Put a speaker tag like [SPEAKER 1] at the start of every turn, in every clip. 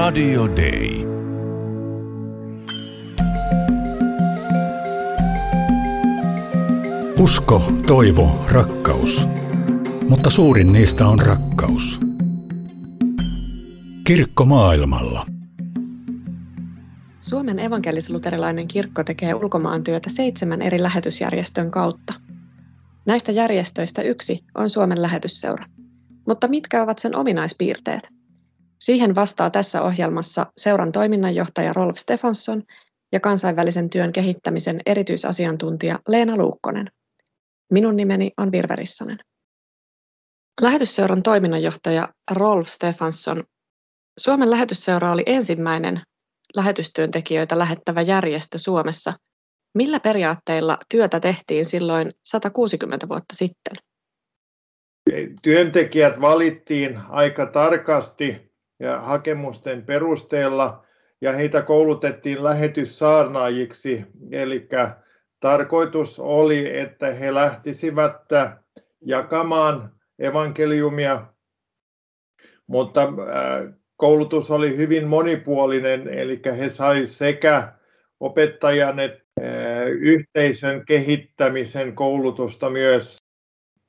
[SPEAKER 1] Radio Day.
[SPEAKER 2] Usko, toivo, rakkaus. Mutta suurin niistä on rakkaus. Kirkko maailmalla.
[SPEAKER 3] Suomen evankelis-luterilainen kirkko tekee ulkomaantyötä seitsemän eri lähetysjärjestön kautta. Näistä järjestöistä yksi on Suomen lähetysseura. Mutta mitkä ovat sen ominaispiirteet? Siihen vastaa tässä ohjelmassa seuran toiminnanjohtaja Rolf Stefansson ja kansainvälisen työn kehittämisen erityisasiantuntija Leena Luukkonen. Minun nimeni on Virve Rissanen. Lähetysseuran toiminnanjohtaja Rolf Stefansson. Suomen lähetysseura oli ensimmäinen lähetystyöntekijöitä lähettävä järjestö Suomessa. Millä periaatteilla työtä tehtiin silloin 160 vuotta sitten?
[SPEAKER 4] Työntekijät valittiin aika tarkasti ja hakemusten perusteella ja heitä koulutettiin lähetyssaarnaajiksi, eli tarkoitus oli, että he lähtisivät jakamaan evankeliumia, mutta koulutus oli hyvin monipuolinen, eli he sai sekä opettajan että yhteisön kehittämisen koulutusta myös.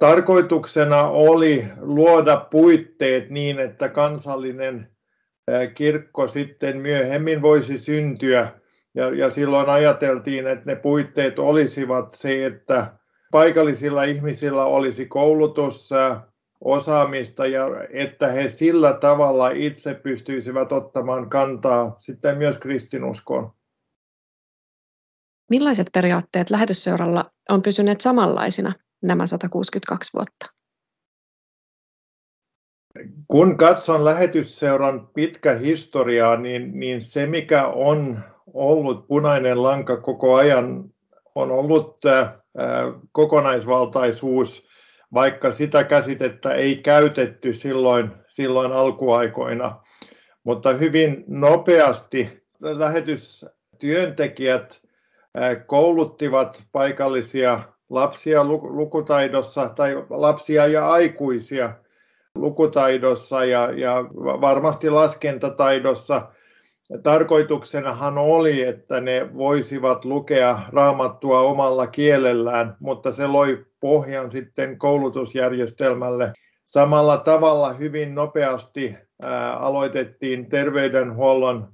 [SPEAKER 4] Tarkoituksena oli luoda puitteet niin, että kansallinen kirkko sitten myöhemmin voisi syntyä. Ja, ja silloin ajateltiin, että ne puitteet olisivat se, että paikallisilla ihmisillä olisi koulutus, osaamista ja että he sillä tavalla itse pystyisivät ottamaan kantaa sitten myös kristinuskoon.
[SPEAKER 3] Millaiset periaatteet lähetysseuralla on pysyneet samanlaisina nämä 162 vuotta?
[SPEAKER 4] Kun katson lähetysseuran pitkä historiaa, niin, niin se mikä on ollut punainen lanka koko ajan on ollut äh, kokonaisvaltaisuus, vaikka sitä käsitettä ei käytetty silloin, silloin alkuaikoina. Mutta hyvin nopeasti lähetystyöntekijät kouluttivat paikallisia lapsia lukutaidossa tai lapsia ja aikuisia lukutaidossa ja, ja varmasti laskentataidossa. Tarkoituksenahan oli, että ne voisivat lukea raamattua omalla kielellään, mutta se loi pohjan sitten koulutusjärjestelmälle. Samalla tavalla hyvin nopeasti ää, aloitettiin terveydenhuollon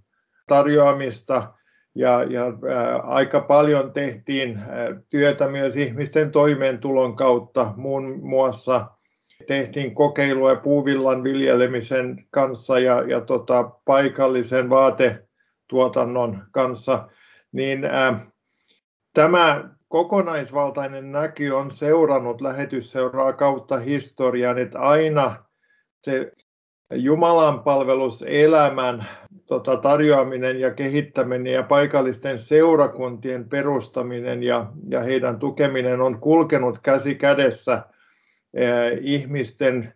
[SPEAKER 4] tarjoamista ja, ja ää, aika paljon tehtiin ää, työtä myös ihmisten toimeentulon kautta, muun muassa tehtiin kokeilua puuvillan viljelemisen kanssa ja, ja tota, paikallisen vaatetuotannon kanssa, niin ää, tämä kokonaisvaltainen näky on seurannut lähetysseuraa kautta historian, että aina se Jumalan palveluselämän tota, tarjoaminen ja kehittäminen ja paikallisten seurakuntien perustaminen ja, ja heidän tukeminen on kulkenut käsi kädessä eh, ihmisten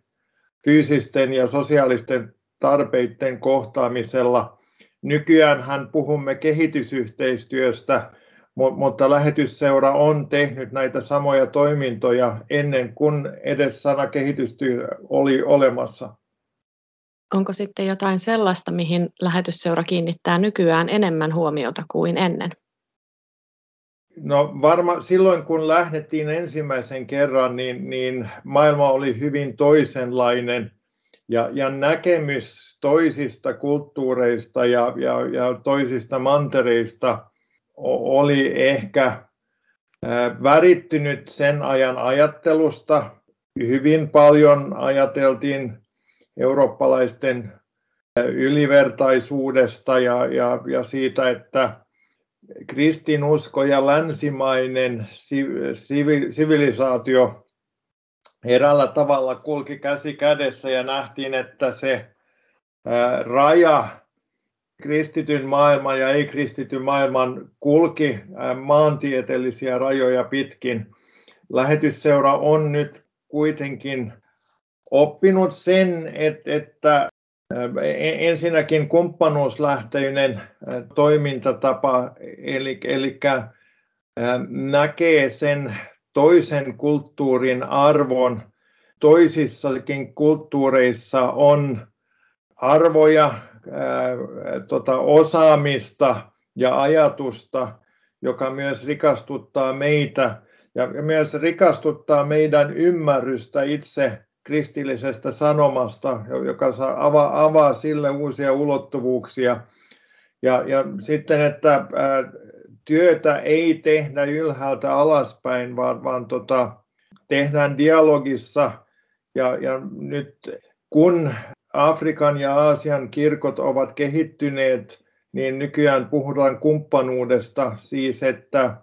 [SPEAKER 4] fyysisten ja sosiaalisten tarpeiden kohtaamisella. Nykyään hän puhumme kehitysyhteistyöstä, mutta lähetysseura on tehnyt näitä samoja toimintoja ennen kuin edes sana kehitystyö oli olemassa.
[SPEAKER 3] Onko sitten jotain sellaista, mihin lähetysseura kiinnittää nykyään enemmän huomiota kuin ennen?
[SPEAKER 4] No varma, silloin kun lähdettiin ensimmäisen kerran, niin, niin maailma oli hyvin toisenlainen ja, ja näkemys toisista kulttuureista ja, ja, ja toisista mantereista oli ehkä värittynyt sen ajan ajattelusta. Hyvin paljon ajateltiin eurooppalaisten ylivertaisuudesta ja, ja, ja siitä, että kristinusko ja länsimainen sivilisaatio eräällä tavalla kulki käsi kädessä ja nähtiin, että se raja kristityn maailman ja ei-kristityn maailman kulki maantieteellisiä rajoja pitkin. Lähetysseura on nyt kuitenkin oppinut sen, että, että ensinnäkin kumppanuuslähtöinen toimintatapa, eli, eli näkee sen toisen kulttuurin arvon. Toisissakin kulttuureissa on arvoja, ää, tota, osaamista ja ajatusta, joka myös rikastuttaa meitä ja myös rikastuttaa meidän ymmärrystä itse kristillisestä sanomasta, joka saa, avaa, avaa sille uusia ulottuvuuksia. Ja, ja sitten, että ää, työtä ei tehdä ylhäältä alaspäin, vaan, vaan tota, tehdään dialogissa. Ja, ja nyt kun Afrikan ja Aasian kirkot ovat kehittyneet, niin nykyään puhutaan kumppanuudesta, siis että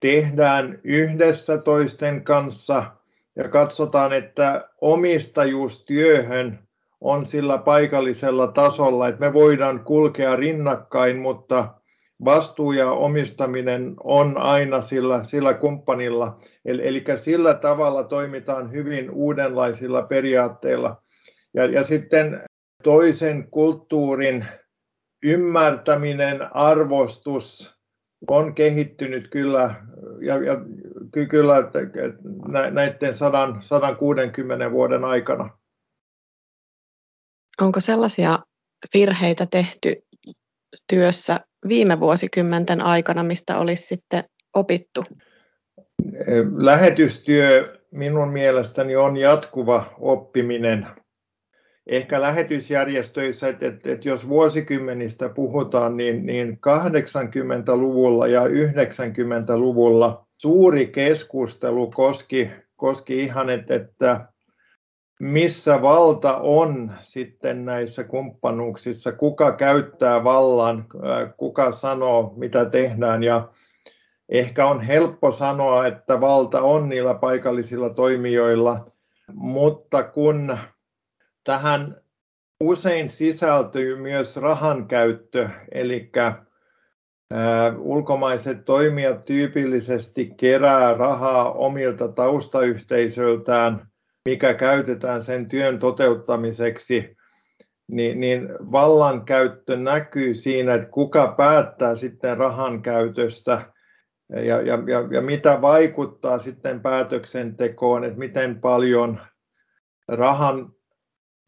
[SPEAKER 4] tehdään yhdessä toisten kanssa ja katsotaan, että omistajuustyöhön on sillä paikallisella tasolla, että me voidaan kulkea rinnakkain, mutta vastuu ja omistaminen on aina sillä, sillä kumppanilla. Eli, eli sillä tavalla toimitaan hyvin uudenlaisilla periaatteilla. Ja, ja sitten toisen kulttuurin ymmärtäminen, arvostus on kehittynyt kyllä, ja, ja kyllä näiden 100, 160 vuoden aikana.
[SPEAKER 3] Onko sellaisia virheitä tehty työssä viime vuosikymmenten aikana, mistä olisi sitten opittu?
[SPEAKER 4] Lähetystyö minun mielestäni on jatkuva oppiminen. Ehkä lähetysjärjestöissä, että, että, että jos vuosikymmenistä puhutaan, niin, niin 80-luvulla ja 90-luvulla suuri keskustelu koski, koski ihan, että, että missä valta on sitten näissä kumppanuuksissa, kuka käyttää vallan, kuka sanoo, mitä tehdään. Ja ehkä on helppo sanoa, että valta on niillä paikallisilla toimijoilla, mutta kun tähän usein sisältyy myös rahan käyttö, eli ulkomaiset toimijat tyypillisesti kerää rahaa omilta taustayhteisöiltään – mikä käytetään sen työn toteuttamiseksi, niin, niin vallankäyttö näkyy siinä, että kuka päättää sitten rahan käytöstä ja, ja, ja, ja mitä vaikuttaa sitten päätöksentekoon, että miten paljon rahan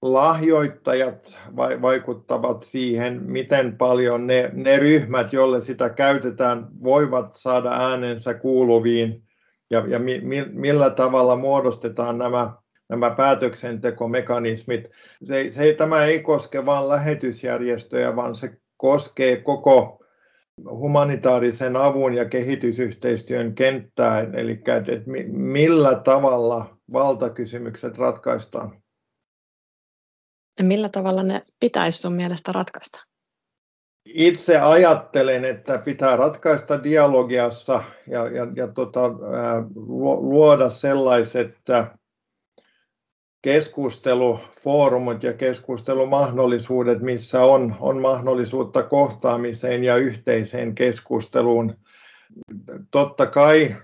[SPEAKER 4] lahjoittajat vaikuttavat siihen, miten paljon ne, ne ryhmät, joille sitä käytetään, voivat saada äänensä kuuluviin ja, ja mi, millä tavalla muodostetaan nämä nämä päätöksentekomekanismit. Se, se, tämä ei koske vain lähetysjärjestöjä, vaan se koskee koko humanitaarisen avun ja kehitysyhteistyön kenttää, eli että millä tavalla valtakysymykset ratkaistaan.
[SPEAKER 3] Millä tavalla ne pitäisi sun mielestä ratkaista?
[SPEAKER 4] Itse ajattelen, että pitää ratkaista dialogiassa ja, ja, ja tota, luoda sellaiset keskustelufoorumit ja keskustelumahdollisuudet, missä on, on mahdollisuutta kohtaamiseen ja yhteiseen keskusteluun. Totta kai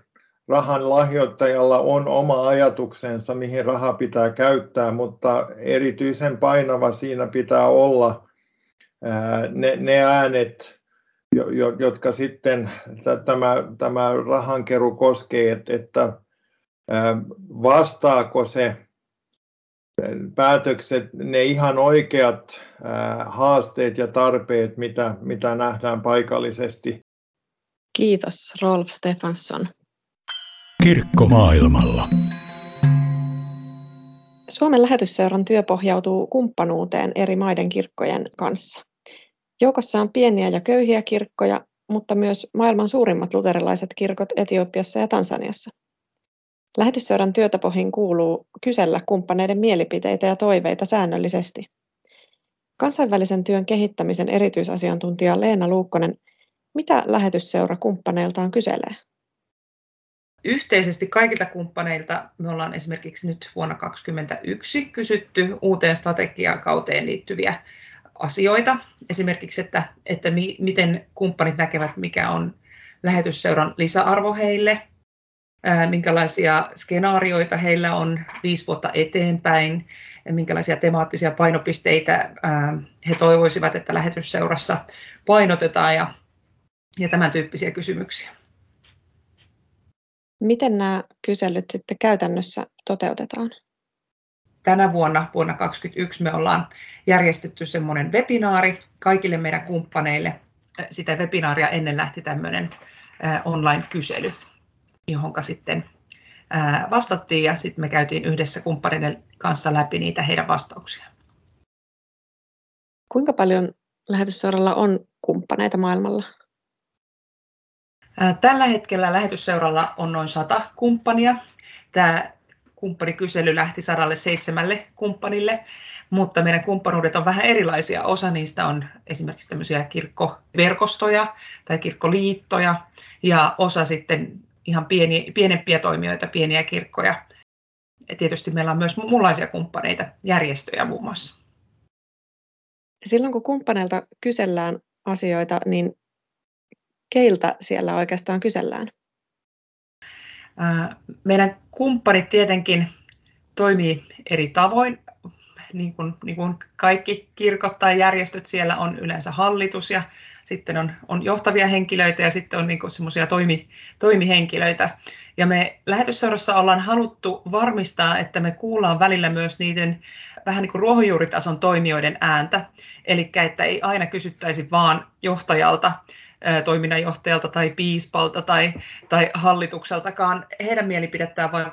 [SPEAKER 4] rahan lahjoittajalla on oma ajatuksensa, mihin raha pitää käyttää, mutta erityisen painava siinä pitää olla ne, ne äänet, jotka sitten tämä, tämä rahankeru koskee, että vastaako se päätökset, ne ihan oikeat haasteet ja tarpeet, mitä, mitä nähdään paikallisesti.
[SPEAKER 3] Kiitos Rolf Stefansson.
[SPEAKER 2] Kirkko maailmalla.
[SPEAKER 3] Suomen lähetysseuran työ pohjautuu kumppanuuteen eri maiden kirkkojen kanssa. Joukossa on pieniä ja köyhiä kirkkoja, mutta myös maailman suurimmat luterilaiset kirkot Etiopiassa ja Tansaniassa. Lähetysseuran työtapoihin kuuluu kysellä kumppaneiden mielipiteitä ja toiveita säännöllisesti. Kansainvälisen työn kehittämisen erityisasiantuntija Leena Luukkonen, mitä lähetysseura kumppaneiltaan kyselee?
[SPEAKER 1] Yhteisesti kaikilta kumppaneilta me ollaan esimerkiksi nyt vuonna 2021 kysytty uuteen strategiakauteen liittyviä asioita. Esimerkiksi, että, että mi, miten kumppanit näkevät, mikä on lähetysseuran lisäarvo heille, minkälaisia skenaarioita heillä on viisi vuotta eteenpäin, ja minkälaisia temaattisia painopisteitä he toivoisivat, että lähetysseurassa painotetaan ja, ja tämän tyyppisiä kysymyksiä.
[SPEAKER 3] Miten nämä kyselyt sitten käytännössä toteutetaan?
[SPEAKER 1] tänä vuonna, vuonna 2021, me ollaan järjestetty semmoinen webinaari kaikille meidän kumppaneille. Sitä webinaaria ennen lähti tämmöinen online-kysely, johon sitten vastattiin ja sitten me käytiin yhdessä kumppaneiden kanssa läpi niitä heidän vastauksia.
[SPEAKER 3] Kuinka paljon lähetysseuralla on kumppaneita maailmalla?
[SPEAKER 1] Tällä hetkellä lähetysseuralla on noin 100 kumppania. Tämä kumppanikysely lähti 107 kumppanille, mutta meidän kumppanuudet on vähän erilaisia. Osa niistä on esimerkiksi tämmöisiä kirkkoverkostoja tai kirkkoliittoja ja osa sitten ihan pieni, pienempiä toimijoita, pieniä kirkkoja. Ja tietysti meillä on myös muunlaisia kumppaneita, järjestöjä muun muassa.
[SPEAKER 3] Silloin kun kumppaneilta kysellään asioita, niin keiltä siellä oikeastaan kysellään?
[SPEAKER 1] Meidän kumppanit tietenkin toimii eri tavoin. Niin kuin, niin kuin kaikki kirkot tai järjestöt, siellä on yleensä hallitus ja sitten on, on johtavia henkilöitä ja sitten on niin semmoisia toimi, toimihenkilöitä. Ja me lähetysseurassa ollaan haluttu varmistaa, että me kuullaan välillä myös niiden vähän niin kuin ruohonjuuritason toimijoiden ääntä. Eli että ei aina kysyttäisi vaan johtajalta, toiminnanjohtajalta tai piispalta tai, tai hallitukseltakaan heidän mielipidettään, vaan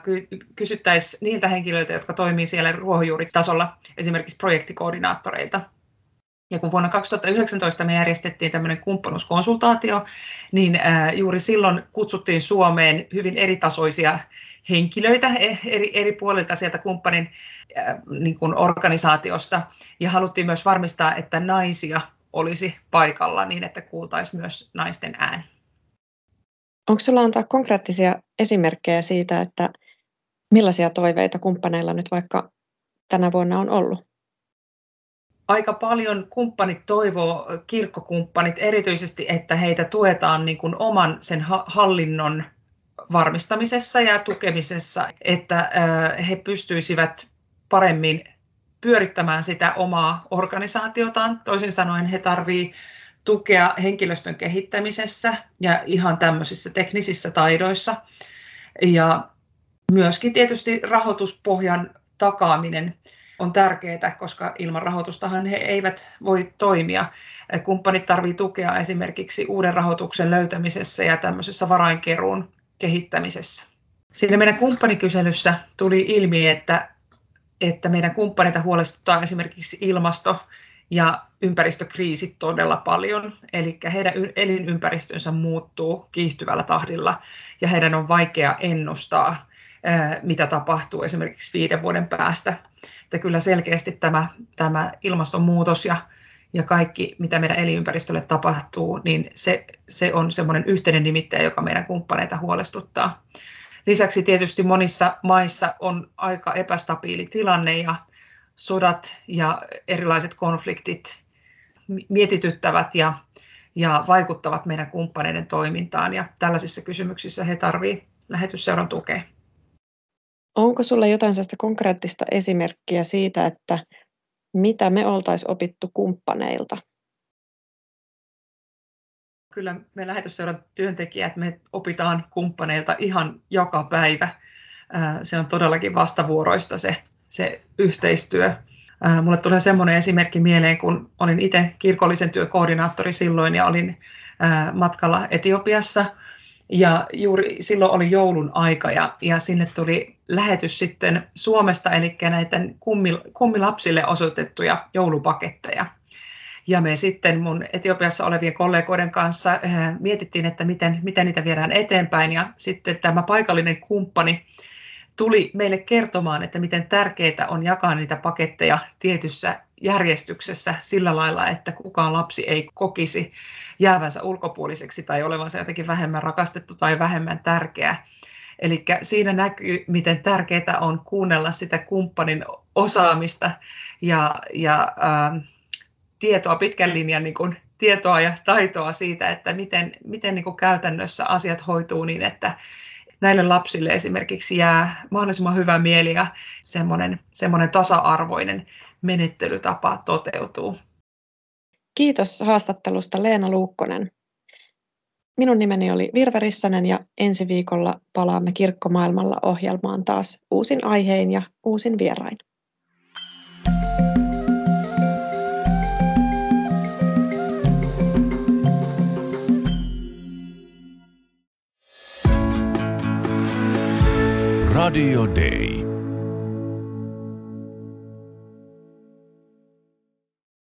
[SPEAKER 1] kysyttäisiin niiltä henkilöiltä, jotka toimii siellä ruohonjuuritasolla, esimerkiksi projektikoordinaattoreilta. Ja kun vuonna 2019 me järjestettiin tämmöinen kumppanuuskonsultaatio, niin juuri silloin kutsuttiin Suomeen hyvin eritasoisia henkilöitä e, eri, eri puolilta sieltä kumppanin niin kuin organisaatiosta. Ja haluttiin myös varmistaa, että naisia olisi paikalla niin, että kuultaisiin myös naisten ääni.
[SPEAKER 3] Onko sinulla antaa konkreettisia esimerkkejä siitä, että millaisia toiveita kumppaneilla nyt vaikka tänä vuonna on ollut?
[SPEAKER 1] Aika paljon kumppanit toivoo, kirkkokumppanit erityisesti, että heitä tuetaan niin kuin oman sen hallinnon varmistamisessa ja tukemisessa, että he pystyisivät paremmin pyörittämään sitä omaa organisaatiotaan. Toisin sanoen he tarvitsevat tukea henkilöstön kehittämisessä ja ihan tämmöisissä teknisissä taidoissa. Ja myöskin tietysti rahoituspohjan takaaminen on tärkeää, koska ilman rahoitustahan he eivät voi toimia. Kumppanit tarvitsevat tukea esimerkiksi uuden rahoituksen löytämisessä ja tämmöisessä varainkeruun kehittämisessä. Siinä meidän kumppanikyselyssä tuli ilmi, että että meidän kumppaneita huolestuttaa esimerkiksi ilmasto ja ympäristökriisit todella paljon. Eli heidän elinympäristönsä muuttuu kiihtyvällä tahdilla ja heidän on vaikea ennustaa, mitä tapahtuu esimerkiksi viiden vuoden päästä. Että kyllä selkeästi tämä, tämä ilmastonmuutos ja, ja kaikki, mitä meidän elinympäristölle tapahtuu, niin se, se on semmoinen yhteinen nimittäjä, joka meidän kumppaneita huolestuttaa. Lisäksi tietysti monissa maissa on aika epästabiili tilanne ja sodat ja erilaiset konfliktit mietityttävät ja, ja vaikuttavat meidän kumppaneiden toimintaan ja tällaisissa kysymyksissä he tarvitsevat lähetysseuran tukea.
[SPEAKER 3] Onko sinulla jotain sellaista konkreettista esimerkkiä siitä, että mitä me oltaisiin opittu kumppaneilta
[SPEAKER 1] kyllä me lähetysseuran työntekijät, me opitaan kumppaneilta ihan joka päivä. Se on todellakin vastavuoroista se, se yhteistyö. Mulle tulee semmoinen esimerkki mieleen, kun olin itse kirkollisen työkoordinaattori silloin ja olin matkalla Etiopiassa. Ja juuri silloin oli joulun aika ja, ja sinne tuli lähetys sitten Suomesta, eli näitä kummilapsille osoitettuja joulupaketteja. Ja me sitten mun Etiopiassa olevien kollegoiden kanssa eh, mietittiin, että miten, miten niitä viedään eteenpäin. Ja sitten tämä paikallinen kumppani tuli meille kertomaan, että miten tärkeää on jakaa niitä paketteja tietyssä järjestyksessä sillä lailla, että kukaan lapsi ei kokisi jäävänsä ulkopuoliseksi tai olevansa jotenkin vähemmän rakastettu tai vähemmän tärkeä. Eli siinä näkyy, miten tärkeää on kuunnella sitä kumppanin osaamista ja, ja äh, tietoa, pitkän linjan niin kuin, tietoa ja taitoa siitä, että miten, miten niin kuin käytännössä asiat hoituu niin, että näille lapsille esimerkiksi jää mahdollisimman hyvä mieli ja semmoinen, semmoinen tasa-arvoinen menettelytapa toteutuu.
[SPEAKER 3] Kiitos haastattelusta Leena Luukkonen. Minun nimeni oli Virve Rissanen ja ensi viikolla palaamme Kirkkomaailmalla ohjelmaan taas uusin aihein ja uusin vierain.
[SPEAKER 5] Radio Day.